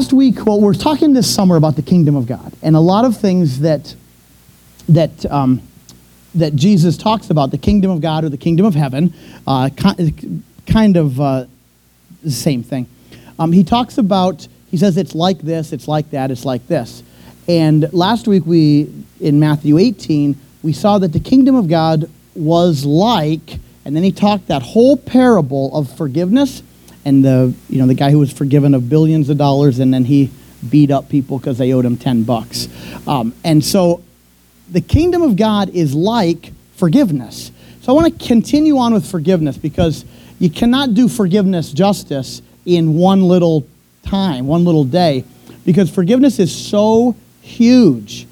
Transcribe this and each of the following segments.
Last week, well, we're talking this summer about the kingdom of God, and a lot of things that that um, that Jesus talks about, the kingdom of God or the kingdom of heaven, uh, kind of uh, the same thing. Um, he talks about, he says it's like this, it's like that, it's like this. And last week we, in Matthew 18, we saw that the kingdom of God was like, and then he talked that whole parable of forgiveness and the you know the guy who was forgiven of billions of dollars and then he beat up people because they owed him 10 bucks. Um, and so the kingdom of god is like forgiveness. So i want to continue on with forgiveness because you cannot do forgiveness justice in one little time one little day because forgiveness is so huge.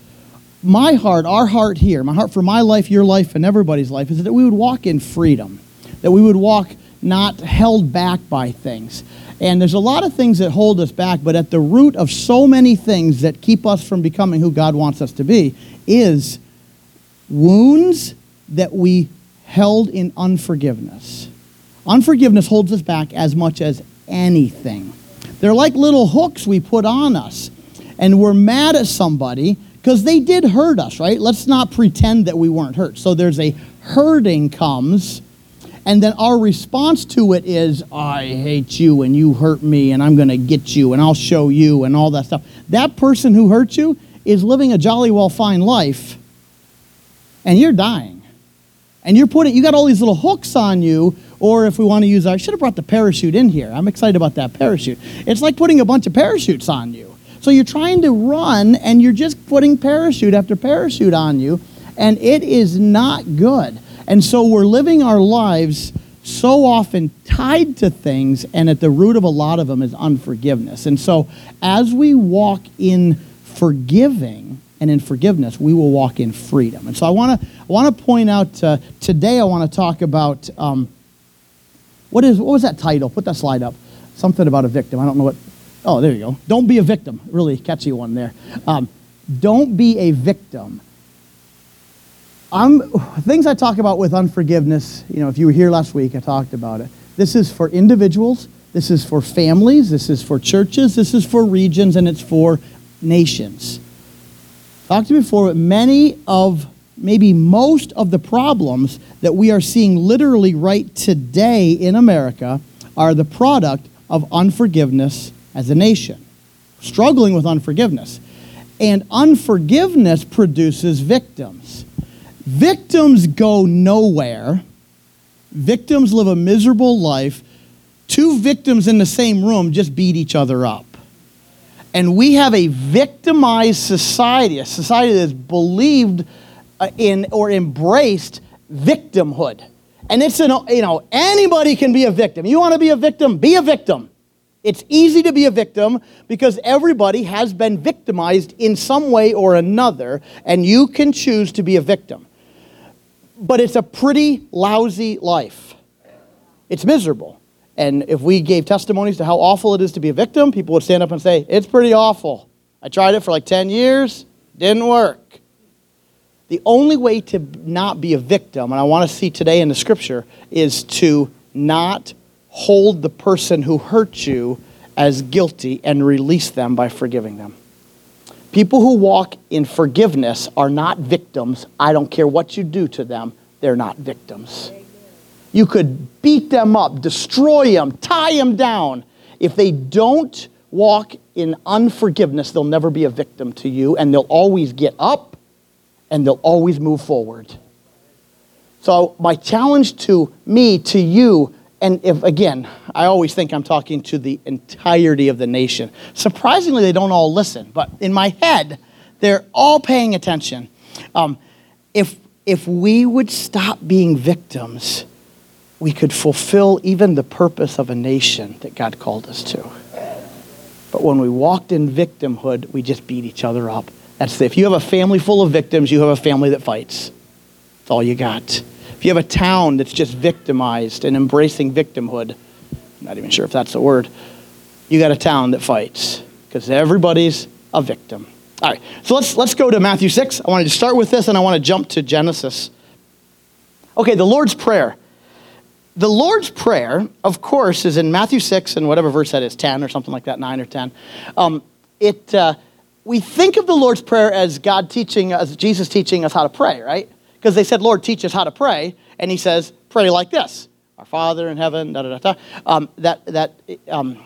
My heart our heart here my heart for my life your life and everybody's life is that we would walk in freedom that we would walk not held back by things. And there's a lot of things that hold us back, but at the root of so many things that keep us from becoming who God wants us to be is wounds that we held in unforgiveness. Unforgiveness holds us back as much as anything. They're like little hooks we put on us, and we're mad at somebody because they did hurt us, right? Let's not pretend that we weren't hurt. So there's a hurting comes and then our response to it is, I hate you and you hurt me and I'm going to get you and I'll show you and all that stuff. That person who hurt you is living a jolly well fine life and you're dying. And you're putting, you got all these little hooks on you, or if we want to use, I should have brought the parachute in here. I'm excited about that parachute. It's like putting a bunch of parachutes on you. So you're trying to run and you're just putting parachute after parachute on you, and it is not good. And so we're living our lives so often tied to things, and at the root of a lot of them is unforgiveness. And so as we walk in forgiving and in forgiveness, we will walk in freedom. And so I want to I want to point out uh, today. I want to talk about um, what is what was that title? Put that slide up. Something about a victim. I don't know what. Oh, there you go. Don't be a victim. Really catchy one there. Um, don't be a victim. I'm, things I talk about with unforgiveness, you know, if you were here last week, I talked about it. This is for individuals, this is for families, this is for churches, this is for regions, and it's for nations. Talked to before, but many of, maybe most of the problems that we are seeing literally right today in America are the product of unforgiveness as a nation. Struggling with unforgiveness. And unforgiveness produces victims. Victims go nowhere. Victims live a miserable life. Two victims in the same room just beat each other up. And we have a victimized society, a society that's believed uh, in or embraced victimhood. And it's an, you know, anybody can be a victim. You want to be a victim? Be a victim. It's easy to be a victim because everybody has been victimized in some way or another, and you can choose to be a victim but it's a pretty lousy life. It's miserable. And if we gave testimonies to how awful it is to be a victim, people would stand up and say, It's pretty awful. I tried it for like 10 years, didn't work. The only way to not be a victim, and I want to see today in the scripture, is to not hold the person who hurt you as guilty and release them by forgiving them. People who walk in forgiveness are not victims. I don't care what you do to them, they're not victims. You could beat them up, destroy them, tie them down. If they don't walk in unforgiveness, they'll never be a victim to you, and they'll always get up and they'll always move forward. So, my challenge to me, to you, and if again, I always think I'm talking to the entirety of the nation. Surprisingly, they don't all listen, but in my head, they're all paying attention. Um, if if we would stop being victims, we could fulfill even the purpose of a nation that God called us to. But when we walked in victimhood, we just beat each other up. That's the, if you have a family full of victims, you have a family that fights. That's all you got. If you have a town that's just victimized and embracing victimhood, I'm not even sure if that's the word, you got a town that fights because everybody's a victim. All right, so let's, let's go to Matthew 6. I wanted to start with this and I want to jump to Genesis. Okay, the Lord's Prayer. the Lord's Prayer, of course, is in Matthew 6 and whatever verse that is, 10 or something like that, 9 or 10. Um, it, uh, we think of the Lord's Prayer as God teaching us, Jesus teaching us how to pray, right? Because they said, Lord, teach us how to pray. And he says, pray like this Our Father in heaven, da da da da. Um, that, that, um,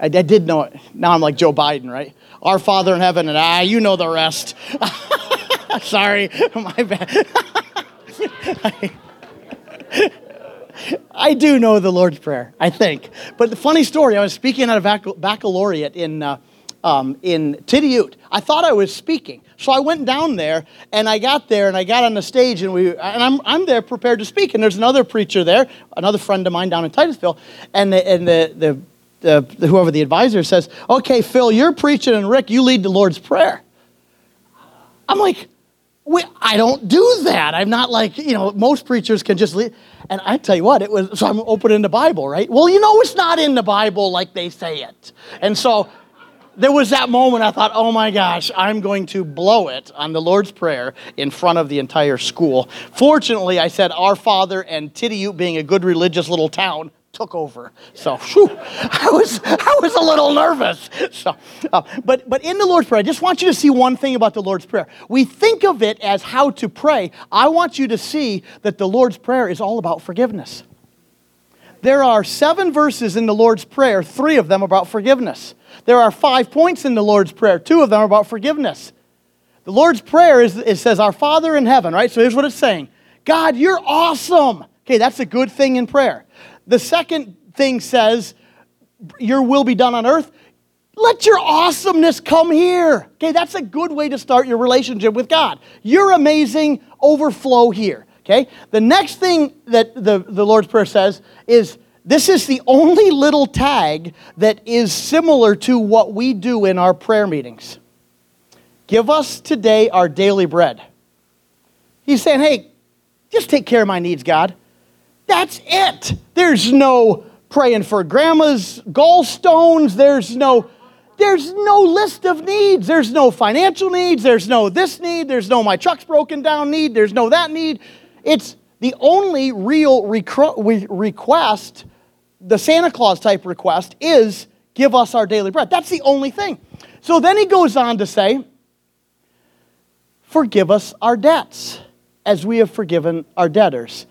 I, I, did know it. Now I'm like Joe Biden, right? Our Father in heaven, and ah, you know the rest. Sorry, my bad. I do know the Lord's Prayer, I think. But the funny story, I was speaking at a baccalaureate in, uh, um, in Tidioute. I thought I was speaking. So I went down there and I got there and I got on the stage and we and I'm, I'm there prepared to speak. And there's another preacher there, another friend of mine down in Titusville, and the, and the, the, the, whoever the advisor says, Okay, Phil, you're preaching and Rick, you lead the Lord's Prayer. I'm like, I don't do that. I'm not like, you know, most preachers can just lead. And I tell you what, it was, so I'm opening the Bible, right? Well, you know, it's not in the Bible like they say it. And so there was that moment I thought, oh my gosh, I'm going to blow it on the Lord's Prayer in front of the entire school. Fortunately, I said, Our Father and Tidioute being a good religious little town, took over. So, whew, I was I was a little nervous. So, uh, but but in the Lord's Prayer, I just want you to see one thing about the Lord's Prayer. We think of it as how to pray. I want you to see that the Lord's Prayer is all about forgiveness. There are seven verses in the Lord's Prayer, three of them about forgiveness. There are five points in the Lord's Prayer, two of them are about forgiveness. The Lord's Prayer is it says, Our Father in heaven, right? So here's what it's saying God, you're awesome. Okay, that's a good thing in prayer. The second thing says, Your will be done on earth. Let your awesomeness come here. Okay, that's a good way to start your relationship with God. You're amazing, overflow here. Okay, the next thing that the, the Lord's Prayer says is, this is the only little tag that is similar to what we do in our prayer meetings. Give us today our daily bread. He's saying, hey, just take care of my needs, God. That's it. There's no praying for grandma's gallstones. There's no there's no list of needs. There's no financial needs. There's no this need. There's no my truck's broken down need. There's no that need. It's the only real request, the Santa Claus type request, is give us our daily bread. That's the only thing. So then he goes on to say, forgive us our debts as we have forgiven our debtors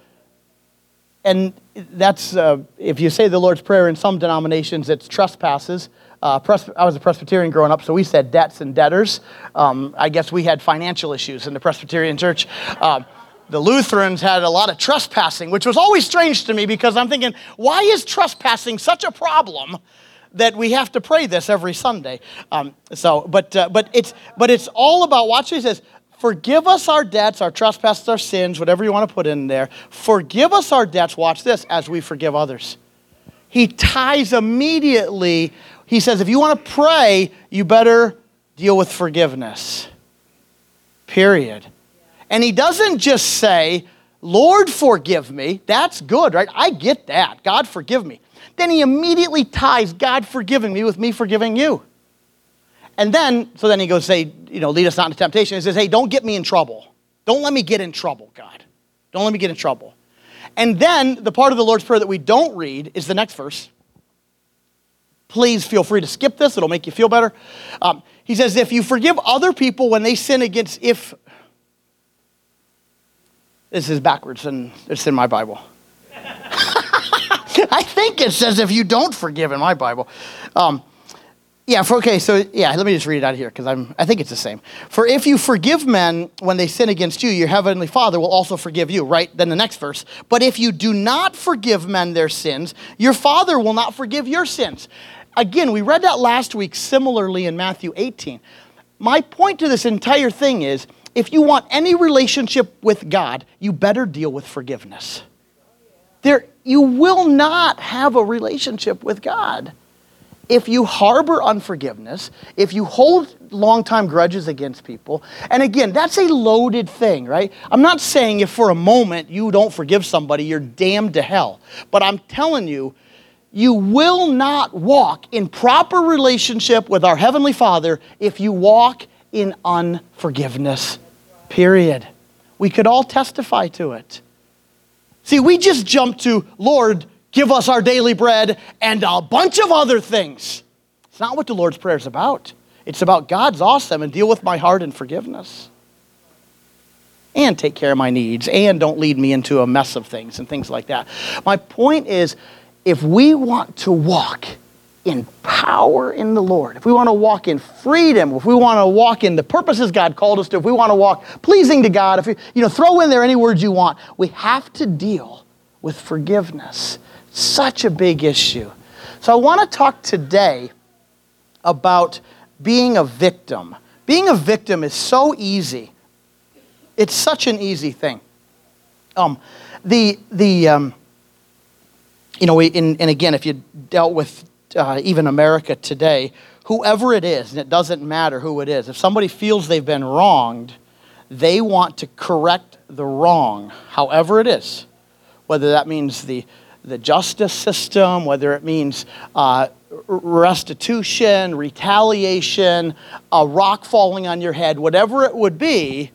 and that's uh, if you say the Lord's Prayer in some denominations, it's trespasses. Uh, I was a Presbyterian growing up, so we said debts and debtors. Um, I guess we had financial issues in the Presbyterian church. Uh, the Lutherans had a lot of trespassing, which was always strange to me because I'm thinking, why is trespassing such a problem? that we have to pray this every Sunday. Um, so, but uh, but it's but it's all about. Watch what he says. Forgive us our debts, our trespasses, our sins, whatever you want to put in there. Forgive us our debts, watch this, as we forgive others. He ties immediately, he says, if you want to pray, you better deal with forgiveness. Period. And he doesn't just say, Lord, forgive me. That's good, right? I get that. God, forgive me. Then he immediately ties God forgiving me with me forgiving you. And then, so then he goes, say, you know, lead us not into temptation. He says, hey, don't get me in trouble. Don't let me get in trouble, God. Don't let me get in trouble. And then the part of the Lord's Prayer that we don't read is the next verse. Please feel free to skip this, it'll make you feel better. Um, he says, if you forgive other people when they sin against, if, this is backwards and it's in my Bible. I think it says if you don't forgive in my Bible. Um, yeah, for, okay, so yeah, let me just read it out here because I'm I think it's the same. For if you forgive men when they sin against you, your heavenly Father will also forgive you, right? Then the next verse. But if you do not forgive men their sins, your Father will not forgive your sins. Again, we read that last week similarly in Matthew 18. My point to this entire thing is if you want any relationship with God, you better deal with forgiveness. There you will not have a relationship with God if you harbor unforgiveness, if you hold long-time grudges against people, and again, that's a loaded thing, right? I'm not saying if for a moment you don't forgive somebody, you're damned to hell. But I'm telling you, you will not walk in proper relationship with our Heavenly Father if you walk in unforgiveness. Period. We could all testify to it. See, we just jump to, Lord, give us our daily bread and a bunch of other things. It's not what the Lord's Prayer is about. It's about God's awesome and deal with my heart in forgiveness. And take care of my needs and don't lead me into a mess of things and things like that. My point is if we want to walk in power in the Lord, if we want to walk in freedom, if we want to walk in the purposes God called us to, if we want to walk pleasing to God, if you, you know, throw in there any words you want, we have to deal with forgiveness. Such a big issue. So I want to talk today about being a victim. Being a victim is so easy. It's such an easy thing. Um, the, the, um, you know, in, and again, if you dealt with uh, even America today, whoever it is, and it doesn't matter who it is, if somebody feels they've been wronged, they want to correct the wrong, however it is. Whether that means the, the justice system, whether it means uh, restitution, retaliation, a rock falling on your head, whatever it would be,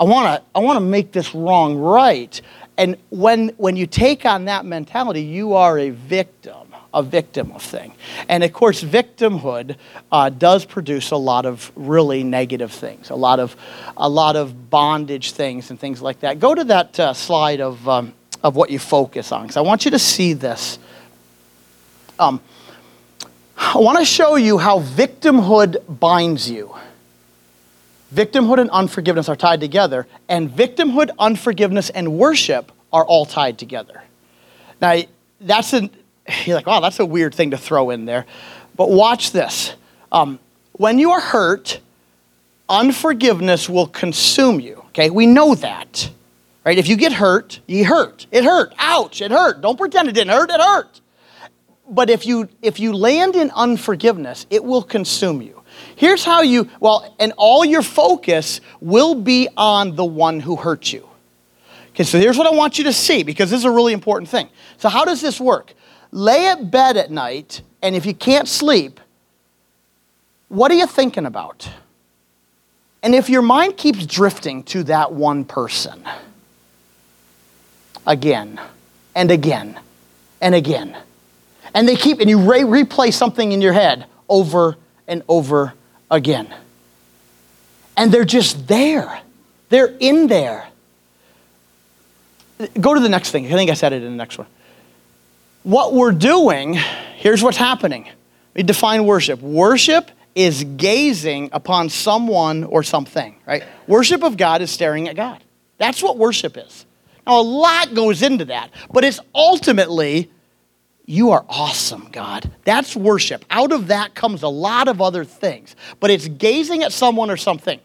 I want to I want to make this wrong right. And when when you take on that mentality, you are a victim, a victim of thing. And of course, victimhood uh, does produce a lot of really negative things, a lot of a lot of bondage things and things like that. Go to that uh, slide of um, of what you focus on, because I want you to see this. Um, I want to show you how victimhood binds you. Victimhood and unforgiveness are tied together, and victimhood, unforgiveness, and worship are all tied together. Now, that's an, you're like, wow, that's a weird thing to throw in there. But watch this. Um, when you are hurt, unforgiveness will consume you. Okay, we know that. Right? If you get hurt, you hurt. It hurt. Ouch, it hurt. Don't pretend it didn't hurt, it hurt. But if you if you land in unforgiveness, it will consume you. Here's how you, well, and all your focus will be on the one who hurt you. Okay, so here's what I want you to see because this is a really important thing. So, how does this work? Lay at bed at night, and if you can't sleep, what are you thinking about? And if your mind keeps drifting to that one person, again and again and again, and they keep, and you re- replay something in your head over and over again. And they're just there, they're in there. Go to the next thing. I think I said it in the next one. What we're doing, here's what's happening. We define worship. Worship is gazing upon someone or something, right? Worship of God is staring at God. That's what worship is. Now, a lot goes into that, but it's ultimately you are awesome, God. That's worship. Out of that comes a lot of other things, but it's gazing at someone or something.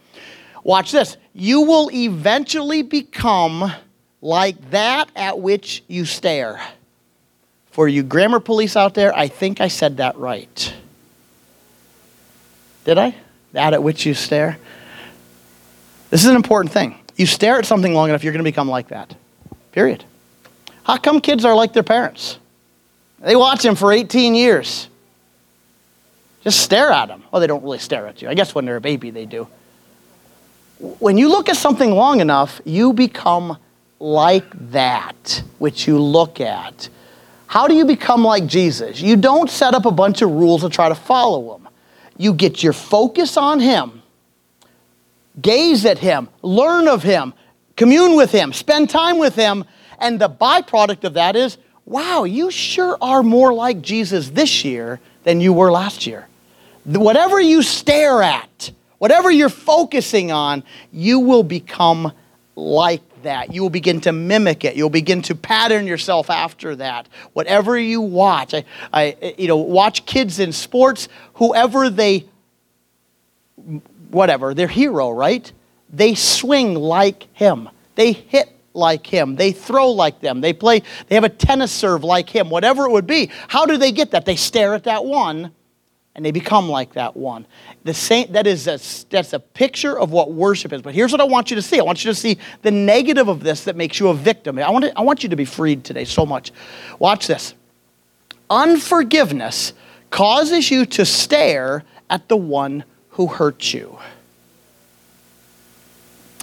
Watch this. You will eventually become like that at which you stare. For you grammar police out there, I think I said that right. Did I? That at which you stare? This is an important thing. You stare at something long enough, you're going to become like that. Period. How come kids are like their parents? They watch him for 18 years. Just stare at him. Well, they don't really stare at you. I guess when they're a baby, they do. When you look at something long enough, you become like that which you look at. How do you become like Jesus? You don't set up a bunch of rules to try to follow him. You get your focus on him, gaze at him, learn of him, commune with him, spend time with him, and the byproduct of that is wow, you sure are more like Jesus this year than you were last year. Whatever you stare at, whatever you're focusing on, you will become like that. You will begin to mimic it. You'll begin to pattern yourself after that. Whatever you watch, I, I you know, watch kids in sports, whoever they, whatever, their hero, right? They swing like him. They hit like him. They throw like them. They play, they have a tennis serve like him, whatever it would be. How do they get that? They stare at that one and they become like that one. The same, that is a, that's a picture of what worship is. But here's what I want you to see. I want you to see the negative of this that makes you a victim. I want, to, I want you to be freed today so much. Watch this. Unforgiveness causes you to stare at the one who hurt you.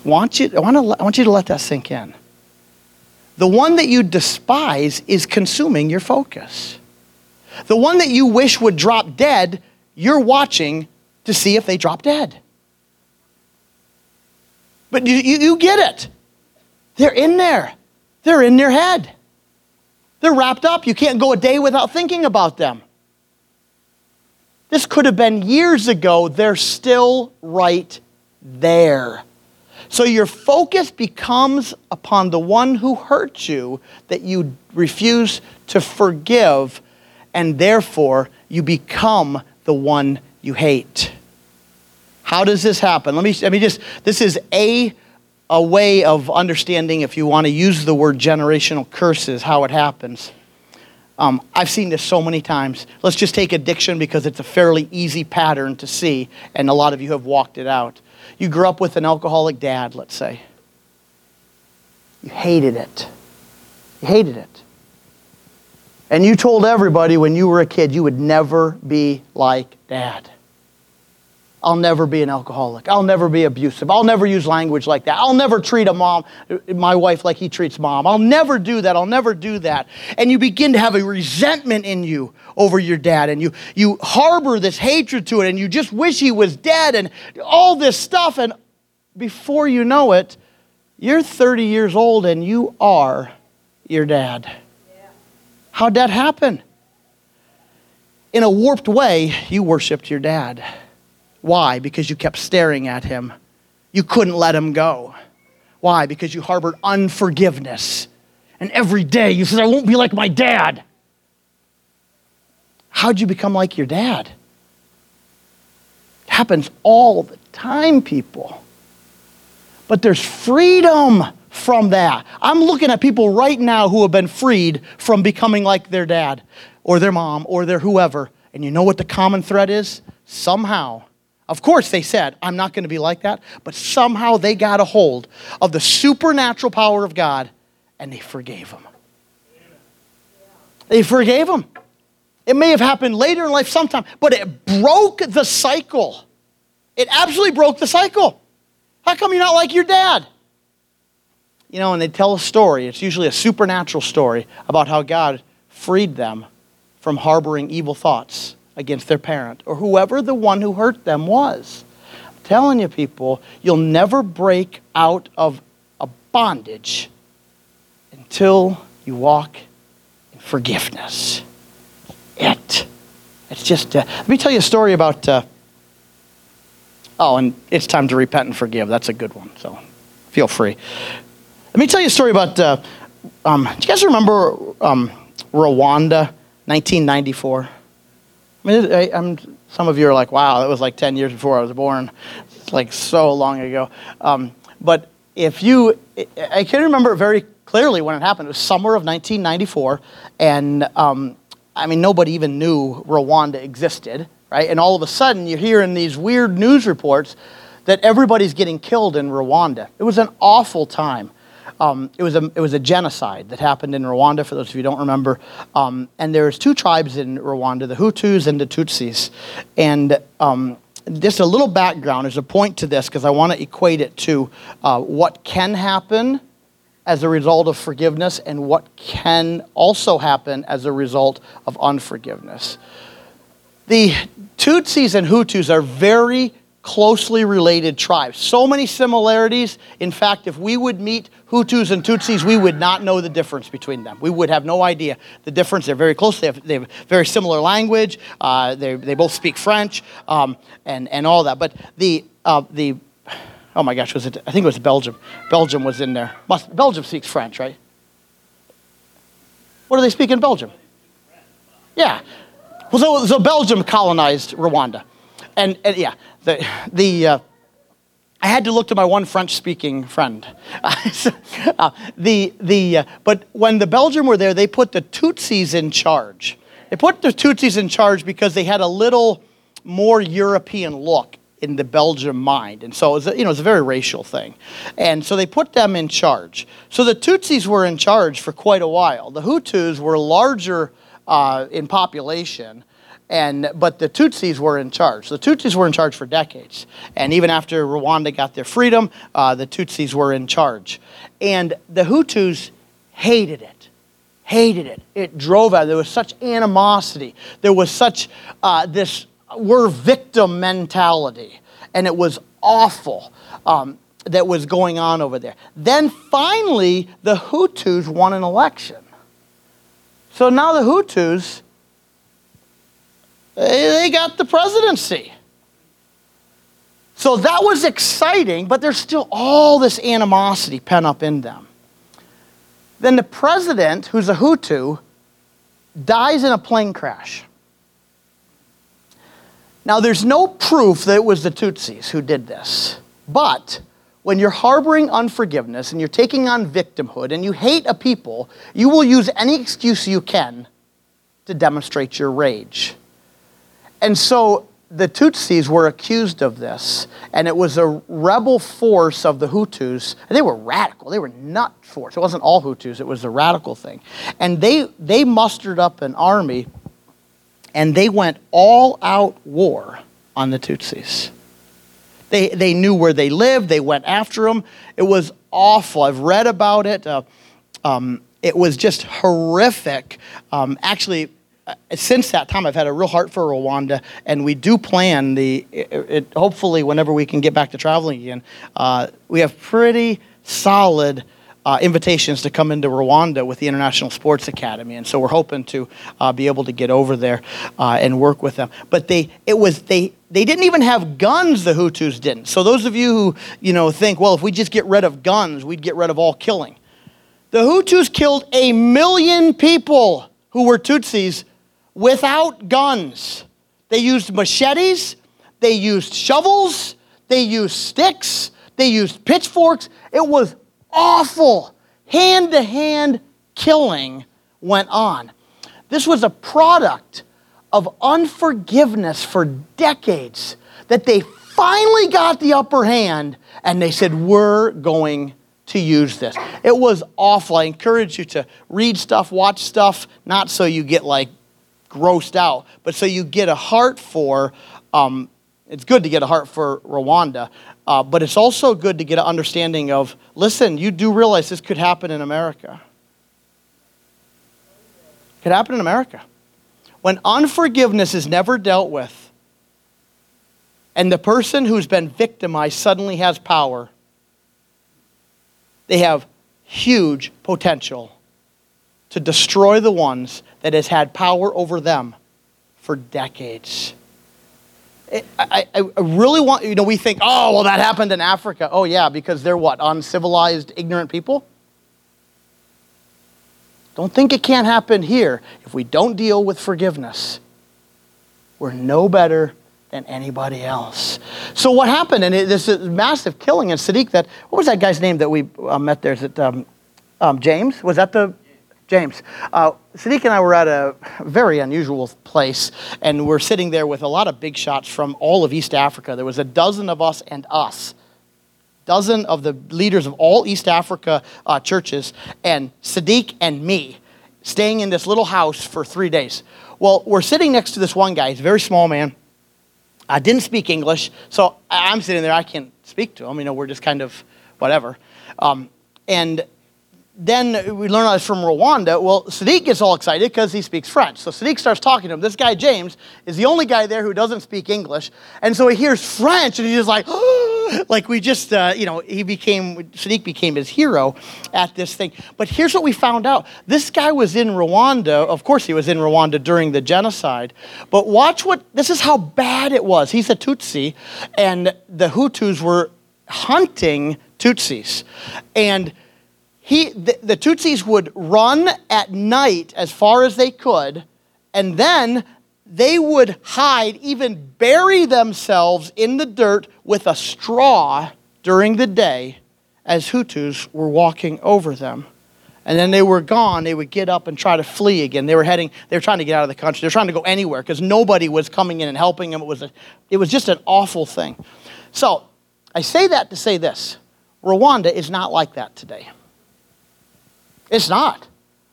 Want you, I want, to, I want you to let that sink in. The one that you despise is consuming your focus. The one that you wish would drop dead, you're watching to see if they drop dead. But you, you, you get it. They're in there, they're in your head. They're wrapped up. You can't go a day without thinking about them. This could have been years ago. They're still right there. So your focus becomes upon the one who hurt you that you refuse to forgive, and therefore you become the one you hate. How does this happen? Let me, let me just, this is a, a way of understanding, if you want to use the word generational curses, how it happens. Um, I've seen this so many times. Let's just take addiction because it's a fairly easy pattern to see, and a lot of you have walked it out. You grew up with an alcoholic dad, let's say. You hated it. You hated it. And you told everybody when you were a kid you would never be like dad. I'll never be an alcoholic. I'll never be abusive. I'll never use language like that. I'll never treat a mom, my wife, like he treats mom. I'll never do that. I'll never do that. And you begin to have a resentment in you over your dad, and you, you harbor this hatred to it, and you just wish he was dead, and all this stuff. And before you know it, you're 30 years old and you are your dad. How'd that happen? In a warped way, you worshiped your dad. Why? Because you kept staring at him. You couldn't let him go. Why? Because you harbored unforgiveness. And every day you said, I won't be like my dad. How'd you become like your dad? It happens all the time, people. But there's freedom from that. I'm looking at people right now who have been freed from becoming like their dad or their mom or their whoever. And you know what the common thread is? Somehow of course, they said, I'm not going to be like that, but somehow they got a hold of the supernatural power of God and they forgave him. They forgave him. It may have happened later in life sometime, but it broke the cycle. It absolutely broke the cycle. How come you're not like your dad? You know, and they tell a story, it's usually a supernatural story about how God freed them from harboring evil thoughts against their parent or whoever the one who hurt them was. I'm telling you, people, you'll never break out of a bondage until you walk in forgiveness. It. It's just, uh, let me tell you a story about, uh, oh, and it's time to repent and forgive. That's a good one, so feel free. Let me tell you a story about, uh, um, do you guys remember um, Rwanda, 1994? I mean, I, I'm, some of you are like, wow, that was like 10 years before I was born. It's like so long ago. Um, but if you, I can remember very clearly when it happened. It was summer of 1994, and um, I mean, nobody even knew Rwanda existed, right? And all of a sudden, you're hearing these weird news reports that everybody's getting killed in Rwanda. It was an awful time. Um, it, was a, it was a genocide that happened in Rwanda, for those of you who don't remember. Um, and there's two tribes in Rwanda, the Hutus and the Tutsis. And um, just a little background, there's a point to this because I want to equate it to uh, what can happen as a result of forgiveness and what can also happen as a result of unforgiveness. The Tutsis and Hutus are very closely related tribes. So many similarities. In fact, if we would meet Hutus and Tutsis, we would not know the difference between them. We would have no idea the difference. They're very close. They have, they have very similar language. Uh, they, they both speak French um, and, and all that. But the, uh, the, oh my gosh, was it, I think it was Belgium. Belgium was in there. Must, Belgium speaks French, right? What do they speak in Belgium? Yeah. Well, so, so Belgium colonized Rwanda. And, and yeah, the, the, uh, I had to look to my one French speaking friend. uh, the, the, uh, but when the Belgium were there, they put the Tutsis in charge. They put the Tutsis in charge because they had a little more European look in the Belgian mind. And so it was, you know, it was a very racial thing. And so they put them in charge. So the Tutsis were in charge for quite a while. The Hutus were larger uh, in population, and, but the Tutsis were in charge. The Tutsis were in charge for decades. And even after Rwanda got their freedom, uh, the Tutsis were in charge. And the Hutus hated it. Hated it. It drove out. There was such animosity. There was such uh, this we're victim mentality. And it was awful um, that was going on over there. Then finally, the Hutus won an election. So now the Hutus, they got the presidency. So that was exciting, but there's still all this animosity pent up in them. Then the president, who's a Hutu, dies in a plane crash. Now, there's no proof that it was the Tutsis who did this, but when you're harboring unforgiveness and you're taking on victimhood and you hate a people, you will use any excuse you can to demonstrate your rage. And so the Tutsis were accused of this, and it was a rebel force of the Hutus. And they were radical. They were nut force. It wasn't all Hutus, it was a radical thing. And they, they mustered up an army, and they went all out war on the Tutsis. They, they knew where they lived, they went after them. It was awful. I've read about it. Uh, um, it was just horrific. Um, actually, since that time, I've had a real heart for Rwanda, and we do plan the. It, it, hopefully, whenever we can get back to traveling again, uh, we have pretty solid uh, invitations to come into Rwanda with the International Sports Academy, and so we're hoping to uh, be able to get over there uh, and work with them. But they, it was they, they didn't even have guns. The Hutus didn't. So those of you who you know think, well, if we just get rid of guns, we'd get rid of all killing. The Hutus killed a million people who were Tutsis without guns. They used machetes, they used shovels, they used sticks, they used pitchforks. It was awful. Hand to hand killing went on. This was a product of unforgiveness for decades that they finally got the upper hand and they said, We're going to use this. It was awful. I encourage you to read stuff, watch stuff, not so you get like grossed out, but so you get a heart for. Um, it's good to get a heart for Rwanda, uh, but it's also good to get an understanding of listen, you do realize this could happen in America. Could happen in America. When unforgiveness is never dealt with, and the person who's been victimized suddenly has power, they have huge potential to destroy the ones that has had power over them for decades. I, I, really want, you know, we think, oh, well, that happened in Africa. Oh, yeah, because they're what? Uncivilized, ignorant people? Don't think it can't happen here. If we don't deal with forgiveness, we're no better than anybody else. So what happened? And it, this massive killing in Sadiq that, what was that guy's name that we uh, met there? Is it um, um, James? Was that the James. Uh, Sadiq and I were at a very unusual place, and we're sitting there with a lot of big shots from all of East Africa. There was a dozen of us and us, dozen of the leaders of all East Africa uh, churches, and Sadiq and me staying in this little house for three days. Well, we're sitting next to this one guy. He's a very small man. I didn't speak English, so I'm sitting there. I can't speak to him. You know, we're just kind of whatever. Um, and then we learn this from Rwanda. Well, Sadiq gets all excited because he speaks French. So Sadiq starts talking to him. This guy, James, is the only guy there who doesn't speak English. And so he hears French and he's just like, like we just, uh, you know, he became, Sadiq became his hero at this thing. But here's what we found out this guy was in Rwanda. Of course, he was in Rwanda during the genocide. But watch what, this is how bad it was. He's a Tutsi, and the Hutus were hunting Tutsis. And he, the, the Tutsis would run at night as far as they could, and then they would hide, even bury themselves in the dirt with a straw during the day as Hutus were walking over them. And then they were gone, they would get up and try to flee again. They were heading, they were trying to get out of the country. They were trying to go anywhere because nobody was coming in and helping them. It was, a, it was just an awful thing. So I say that to say this Rwanda is not like that today. It's not.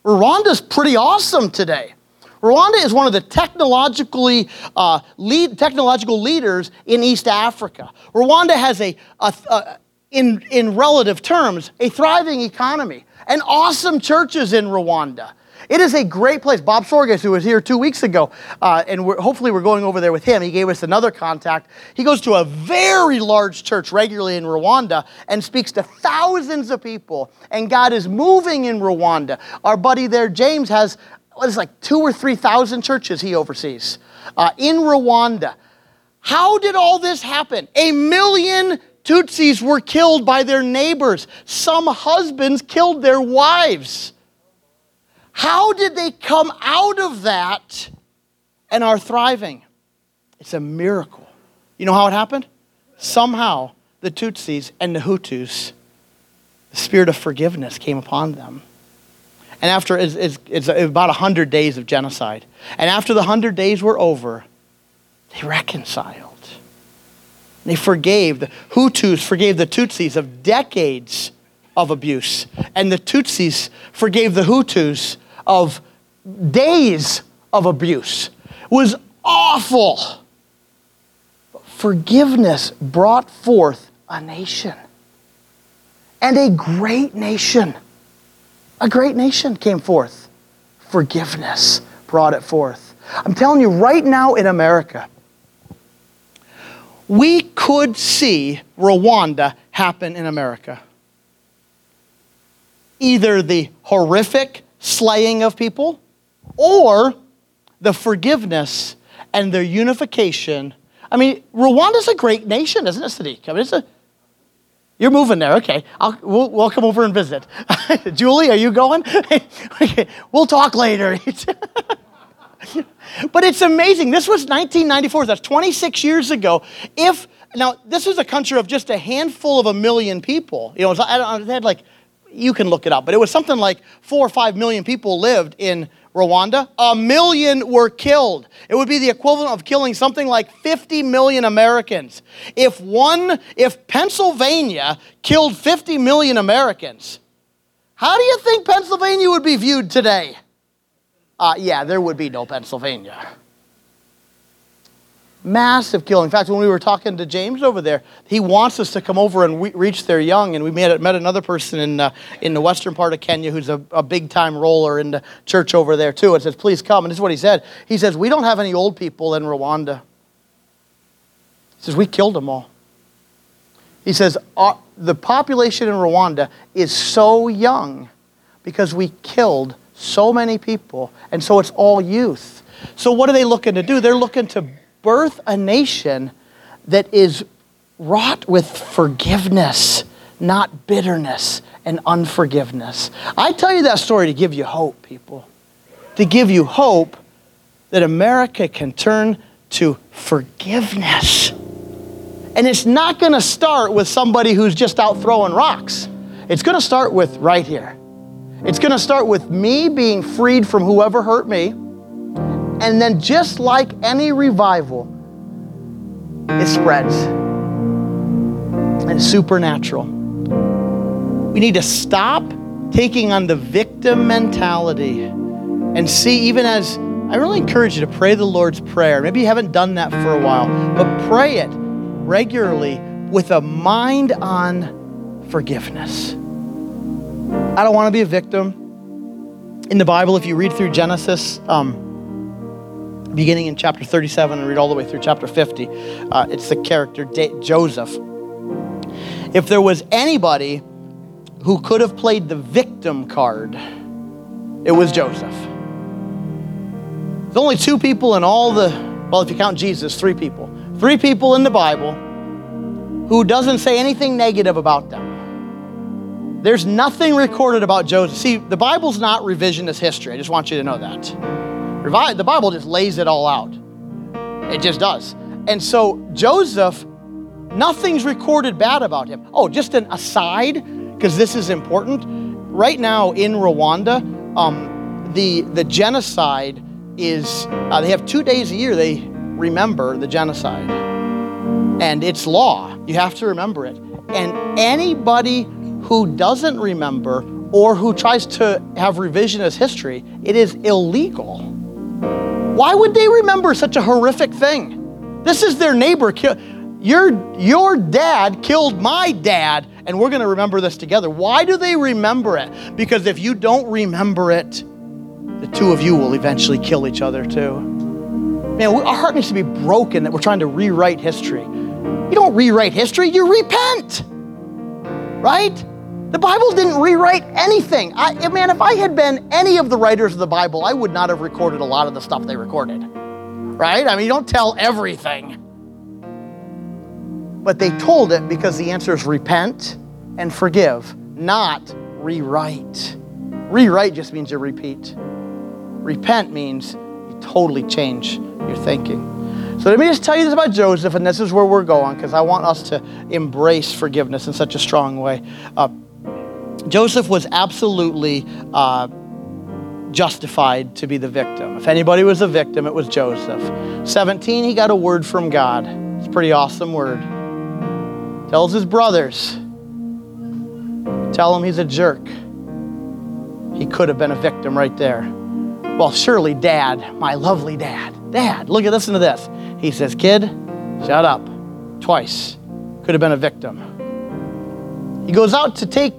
Rwanda's pretty awesome today. Rwanda is one of the technologically uh, lead, technological leaders in East Africa. Rwanda has a, a, a in, in relative terms, a thriving economy. and awesome churches in Rwanda. It is a great place. Bob Sorges, who was here two weeks ago, uh, and we're, hopefully we're going over there with him. He gave us another contact. He goes to a very large church regularly in Rwanda and speaks to thousands of people, and God is moving in Rwanda. Our buddy there, James, has what is like two or three thousand churches he oversees uh, in Rwanda. How did all this happen? A million Tutsis were killed by their neighbors. Some husbands killed their wives. How did they come out of that and are thriving? It's a miracle. You know how it happened? Somehow the Tutsis and the Hutus, the spirit of forgiveness came upon them. And after, it's, it's, it's about 100 days of genocide. And after the 100 days were over, they reconciled. They forgave, the Hutus forgave the Tutsis of decades of abuse. And the Tutsis forgave the Hutus of days of abuse was awful. Forgiveness brought forth a nation. And a great nation. A great nation came forth. Forgiveness brought it forth. I'm telling you, right now in America, we could see Rwanda happen in America. Either the horrific slaying of people or the forgiveness and their unification. I mean, Rwanda's a great nation, isn't it, Sadiq? I mean, it's a, you're moving there, okay. I'll, we'll, we'll come over and visit. Julie, are you going? okay, we'll talk later. but it's amazing. This was 1994. That's 26 years ago. If now this was a country of just a handful of a million people. You know, I had like you can look it up, but it was something like four or five million people lived in Rwanda. A million were killed. It would be the equivalent of killing something like 50 million Americans. If one, if Pennsylvania killed 50 million Americans, how do you think Pennsylvania would be viewed today? Uh, yeah, there would be no Pennsylvania. Massive killing. In fact, when we were talking to James over there, he wants us to come over and we reach their young. And we met, met another person in, uh, in the western part of Kenya who's a, a big time roller in the church over there, too, and says, Please come. And this is what he said. He says, We don't have any old people in Rwanda. He says, We killed them all. He says, The population in Rwanda is so young because we killed so many people, and so it's all youth. So, what are they looking to do? They're looking to birth a nation that is wrought with forgiveness, not bitterness and unforgiveness. I tell you that story to give you hope, people. To give you hope that America can turn to forgiveness. And it's not going to start with somebody who's just out throwing rocks. It's going to start with right here. It's going to start with me being freed from whoever hurt me and then, just like any revival, it spreads. And it's supernatural. We need to stop taking on the victim mentality and see, even as I really encourage you to pray the Lord's Prayer. Maybe you haven't done that for a while, but pray it regularly with a mind on forgiveness. I don't want to be a victim. In the Bible, if you read through Genesis, um, beginning in chapter 37 and read all the way through chapter 50. Uh, it's the character Joseph. If there was anybody who could have played the victim card, it was Joseph. There's only two people in all the, well, if you count Jesus, three people. Three people in the Bible who doesn't say anything negative about them. There's nothing recorded about Joseph. See, the Bible's not revisionist history. I just want you to know that. The Bible just lays it all out. It just does. And so Joseph, nothing's recorded bad about him. Oh, just an aside, because this is important. Right now in Rwanda, um, the, the genocide is, uh, they have two days a year they remember the genocide. And it's law. You have to remember it. And anybody who doesn't remember or who tries to have revisionist history, it is illegal. Why would they remember such a horrific thing? This is their neighbor. Your, your dad killed my dad, and we're going to remember this together. Why do they remember it? Because if you don't remember it, the two of you will eventually kill each other too. Man, our heart needs to be broken that we're trying to rewrite history. You don't rewrite history, you repent. Right? The Bible didn't rewrite anything. I, man, if I had been any of the writers of the Bible, I would not have recorded a lot of the stuff they recorded. Right? I mean, you don't tell everything. But they told it because the answer is repent and forgive, not rewrite. Rewrite just means you repeat. Repent means you totally change your thinking. So let me just tell you this about Joseph, and this is where we're going because I want us to embrace forgiveness in such a strong way. Uh, Joseph was absolutely uh, justified to be the victim. If anybody was a victim, it was Joseph. 17, he got a word from God. It's a pretty awesome word. Tells his brothers, tell him he's a jerk. He could have been a victim right there. Well, surely, Dad, my lovely dad, Dad, look at listen to this. He says, Kid, shut up. Twice. Could have been a victim. He goes out to take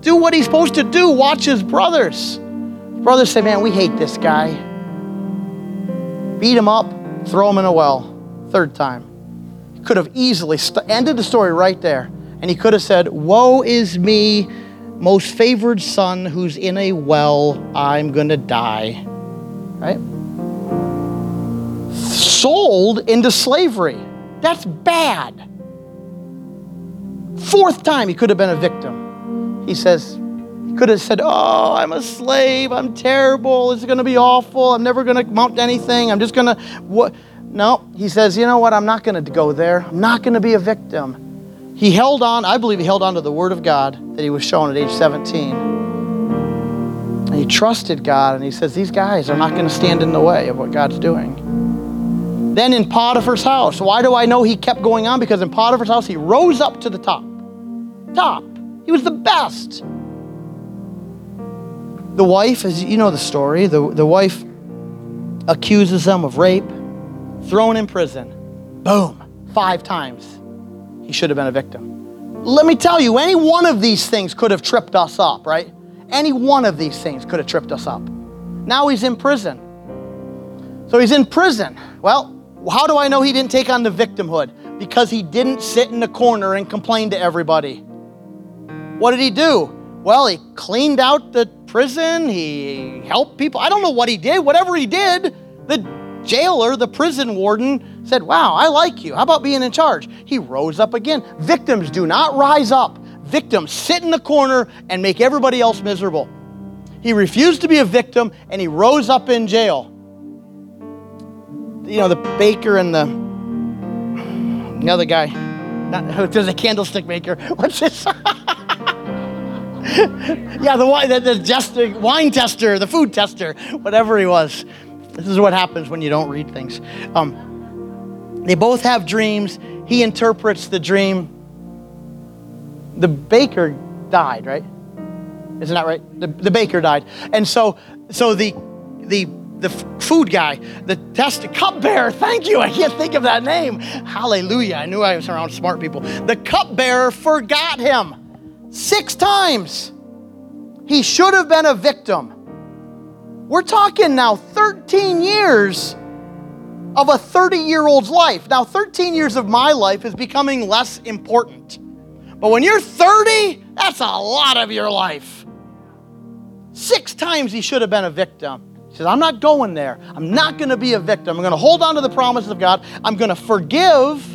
do what he's supposed to do, watch his brothers. Brothers say, Man, we hate this guy. Beat him up, throw him in a well. Third time. He could have easily st- ended the story right there. And he could have said, Woe is me, most favored son who's in a well. I'm going to die. Right? sold into slavery. That's bad. Fourth time he could have been a victim. He says, he could have said, Oh, I'm a slave. I'm terrible. It's going to be awful. I'm never going to mount anything. I'm just going to. What? No, he says, You know what? I'm not going to go there. I'm not going to be a victim. He held on, I believe he held on to the word of God that he was shown at age 17. And he trusted God, and he says, These guys are not going to stand in the way of what God's doing. Then in Potiphar's house. Why do I know he kept going on? Because in Potiphar's house, he rose up to the top. Top. He was the best. The wife, as you know the story, the, the wife accuses him of rape, thrown in prison. Boom. Five times. He should have been a victim. Let me tell you, any one of these things could have tripped us up, right? Any one of these things could have tripped us up. Now he's in prison. So he's in prison. Well, how do I know he didn't take on the victimhood? Because he didn't sit in the corner and complain to everybody. What did he do? Well, he cleaned out the prison, he helped people. I don't know what he did. Whatever he did, the jailer, the prison warden, said, Wow, I like you. How about being in charge? He rose up again. Victims do not rise up, victims sit in the corner and make everybody else miserable. He refused to be a victim and he rose up in jail you know, the baker and the, the other guy. Not, there's a candlestick maker. What's this? yeah, the wine, the, the, wine tester, the food tester, whatever he was. This is what happens when you don't read things. Um, they both have dreams. He interprets the dream. The baker died, right? Isn't that right? The, the baker died. And so, so the, the the food guy, the test cupbearer. Thank you. I can't think of that name. Hallelujah. I knew I was around smart people. The cupbearer forgot him six times. He should have been a victim. We're talking now 13 years of a 30 year old's life. Now, 13 years of my life is becoming less important. But when you're 30, that's a lot of your life. Six times he should have been a victim. He says, I'm not going there. I'm not going to be a victim. I'm going to hold on to the promises of God. I'm going to forgive.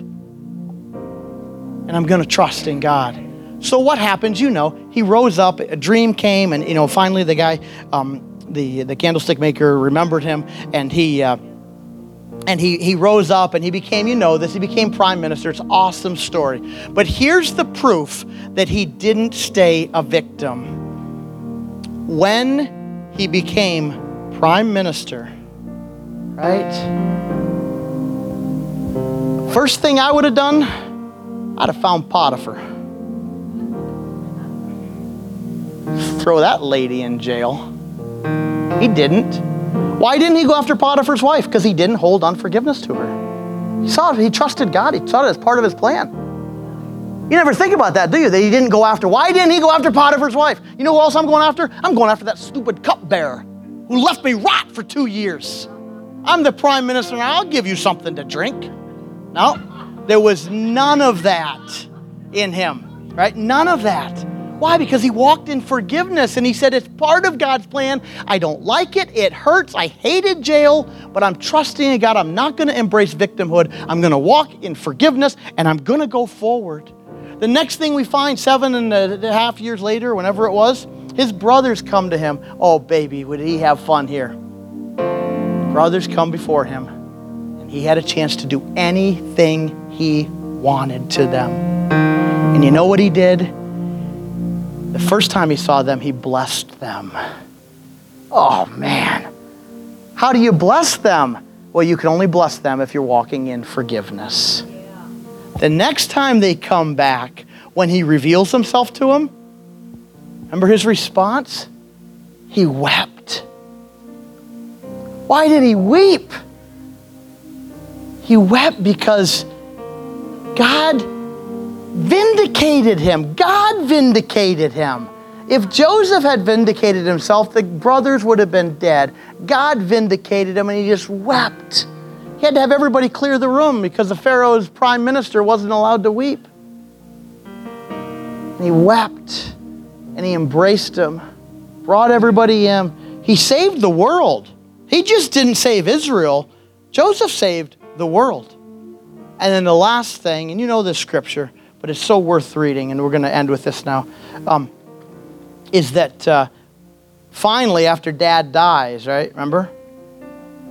And I'm going to trust in God. So what happens? You know, he rose up, a dream came, and, you know, finally the guy, um, the, the candlestick maker remembered him, and he, uh, and he, he rose up and he became, you know this, he became prime minister. It's awesome story. But here's the proof that he didn't stay a victim. When he became prime minister, right? First thing I would have done, I'd have found Potiphar. Throw that lady in jail. He didn't. Why didn't he go after Potiphar's wife? Because he didn't hold unforgiveness to her. He saw it, he trusted God, he saw it as part of his plan. You never think about that, do you? That he didn't go after. Why didn't he go after Potiphar's wife? You know who else I'm going after? I'm going after that stupid cupbearer who left me rot for two years. I'm the prime minister, and I'll give you something to drink. No, there was none of that in him, right? None of that. Why? Because he walked in forgiveness and he said, It's part of God's plan. I don't like it. It hurts. I hated jail, but I'm trusting in God. I'm not going to embrace victimhood. I'm going to walk in forgiveness and I'm going to go forward. The next thing we find, seven and a half years later, whenever it was, his brothers come to him. Oh, baby, would he have fun here? Brothers come before him, and he had a chance to do anything he wanted to them. And you know what he did? The first time he saw them, he blessed them. Oh, man. How do you bless them? Well, you can only bless them if you're walking in forgiveness. The next time they come back, when he reveals himself to them, remember his response? He wept. Why did he weep? He wept because God vindicated him. God vindicated him. If Joseph had vindicated himself, the brothers would have been dead. God vindicated him and he just wept. He had to have everybody clear the room because the Pharaoh's prime minister wasn't allowed to weep. And he wept and he embraced him, brought everybody in. He saved the world. He just didn't save Israel, Joseph saved the world. And then the last thing, and you know this scripture, but it's so worth reading, and we're going to end with this now, um, is that uh, finally, after dad dies, right? Remember?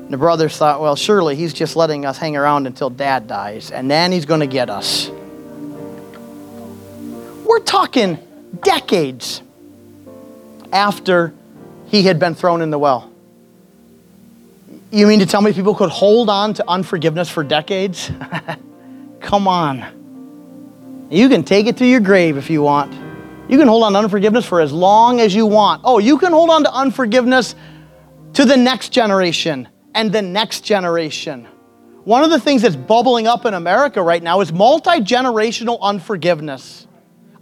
the brothers thought, well, surely he's just letting us hang around until dad dies, and then he's going to get us. We're talking decades after he had been thrown in the well. You mean to tell me people could hold on to unforgiveness for decades? Come on. You can take it to your grave if you want. You can hold on to unforgiveness for as long as you want. Oh, you can hold on to unforgiveness to the next generation and the next generation. One of the things that's bubbling up in America right now is multi generational unforgiveness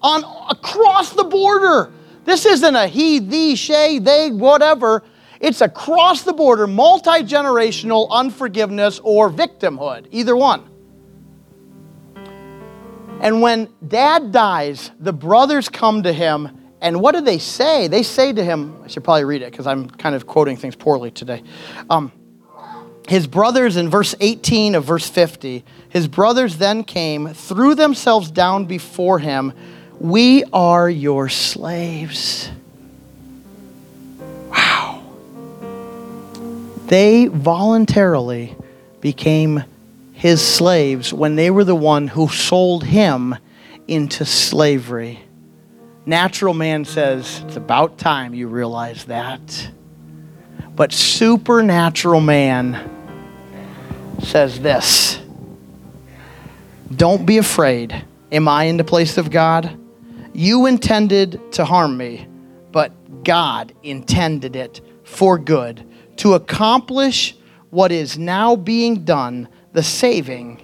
on across the border. This isn't a he, thee, she, they, whatever. It's across the border, multi generational unforgiveness or victimhood, either one. And when dad dies, the brothers come to him, and what do they say? They say to him, I should probably read it because I'm kind of quoting things poorly today. Um, his brothers, in verse 18 of verse 50, his brothers then came, threw themselves down before him. We are your slaves. Wow. They voluntarily became his slaves when they were the one who sold him into slavery. Natural man says, It's about time you realize that. But supernatural man says this Don't be afraid. Am I in the place of God? You intended to harm me, but God intended it for good to accomplish what is now being done, the saving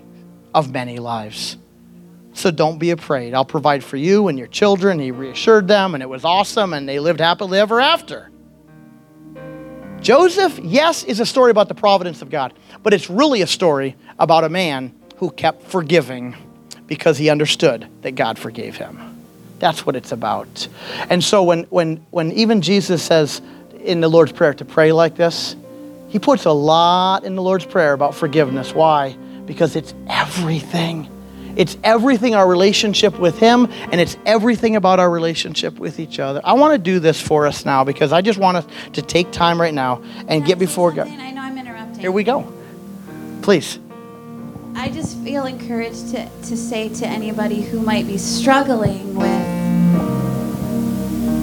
of many lives. So don't be afraid. I'll provide for you and your children. He reassured them, and it was awesome, and they lived happily ever after. Joseph, yes, is a story about the providence of God, but it's really a story about a man who kept forgiving because he understood that God forgave him. That's what it's about. And so when, when, when even Jesus says in the Lord's Prayer to pray like this, he puts a lot in the Lord's Prayer about forgiveness. Why? Because it's everything. It's everything our relationship with Him, and it's everything about our relationship with each other. I want to do this for us now because I just want us to take time right now and get before God. I know I'm interrupting. Here we go. Please. I just feel encouraged to, to say to anybody who might be struggling with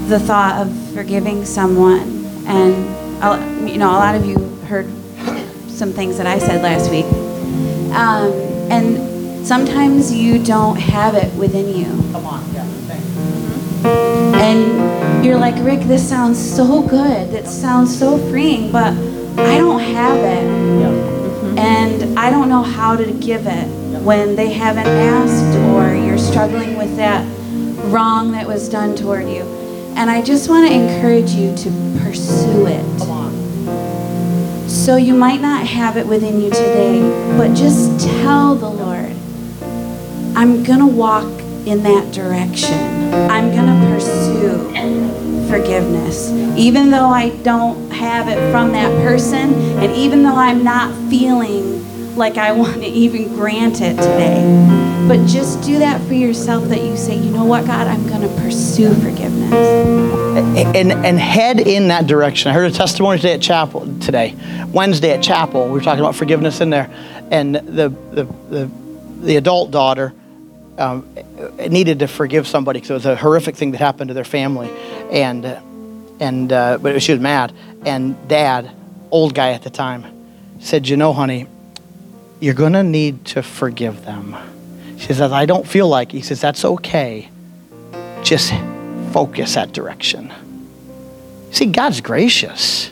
the thought of forgiving someone, and uh, you know, a lot of you heard some things that I said last week, um, and sometimes you don't have it within you. Come on, yeah, And you're like, Rick, this sounds so good. That sounds so freeing, but I don't have it. Yeah. and I don't know how to give it when they haven't asked or you're struggling with that wrong that was done toward you. And I just want to encourage you to pursue it. So you might not have it within you today, but just tell the Lord, I'm going to walk in that direction. I'm going to pursue forgiveness. Even though I don't have it from that person, and even though I'm not feeling like I want to even grant it today. But just do that for yourself that you say, you know what, God, I'm going to pursue forgiveness. And, and head in that direction. I heard a testimony today at chapel today, Wednesday at chapel. We were talking about forgiveness in there, and the the the, the adult daughter um, needed to forgive somebody because it was a horrific thing that happened to their family, and and uh, but she was mad. And dad, old guy at the time, said, "You know, honey, you're gonna need to forgive them." She says, "I don't feel like." He says, "That's okay. Just focus that direction." See, God's gracious.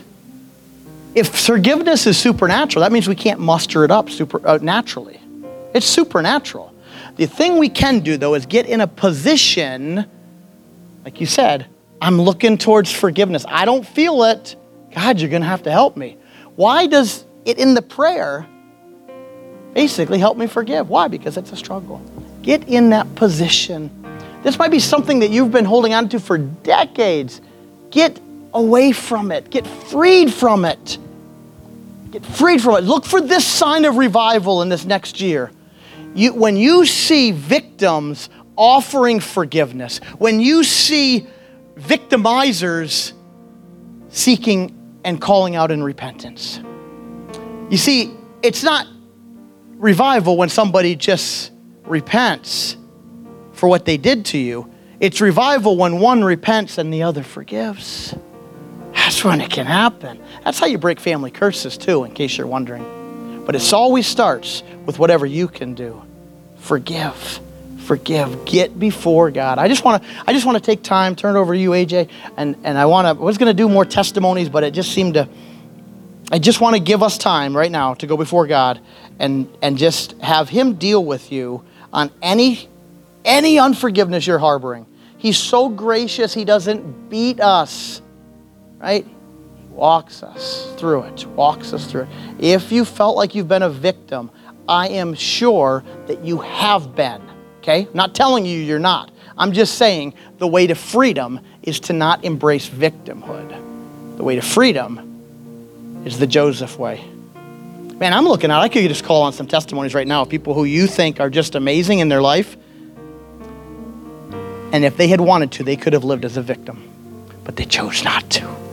If forgiveness is supernatural, that means we can't muster it up super, uh, naturally. It's supernatural. The thing we can do, though, is get in a position, like you said, I'm looking towards forgiveness. I don't feel it. God, you're going to have to help me. Why does it in the prayer basically help me forgive? Why? Because it's a struggle. Get in that position. This might be something that you've been holding on to for decades. Get away from it, get freed from it. Get freed from it. Look for this sign of revival in this next year. You, when you see victims offering forgiveness, when you see victimizers seeking and calling out in repentance, you see, it's not revival when somebody just repents for what they did to you. It's revival when one repents and the other forgives. That's when it can happen. That's how you break family curses, too, in case you're wondering. But it always starts with whatever you can do. Forgive. Forgive. Get before God. I just want to I just want to take time, turn it over to you, AJ, and, and I want to I was gonna do more testimonies, but it just seemed to I just want to give us time right now to go before God and and just have him deal with you on any any unforgiveness you're harboring. He's so gracious, he doesn't beat us right? Walks us through it, walks us through it. If you felt like you've been a victim, I am sure that you have been, okay? I'm not telling you you're not. I'm just saying the way to freedom is to not embrace victimhood. The way to freedom is the Joseph way. Man, I'm looking out. I could just call on some testimonies right now of people who you think are just amazing in their life. And if they had wanted to, they could have lived as a victim, but they chose not to.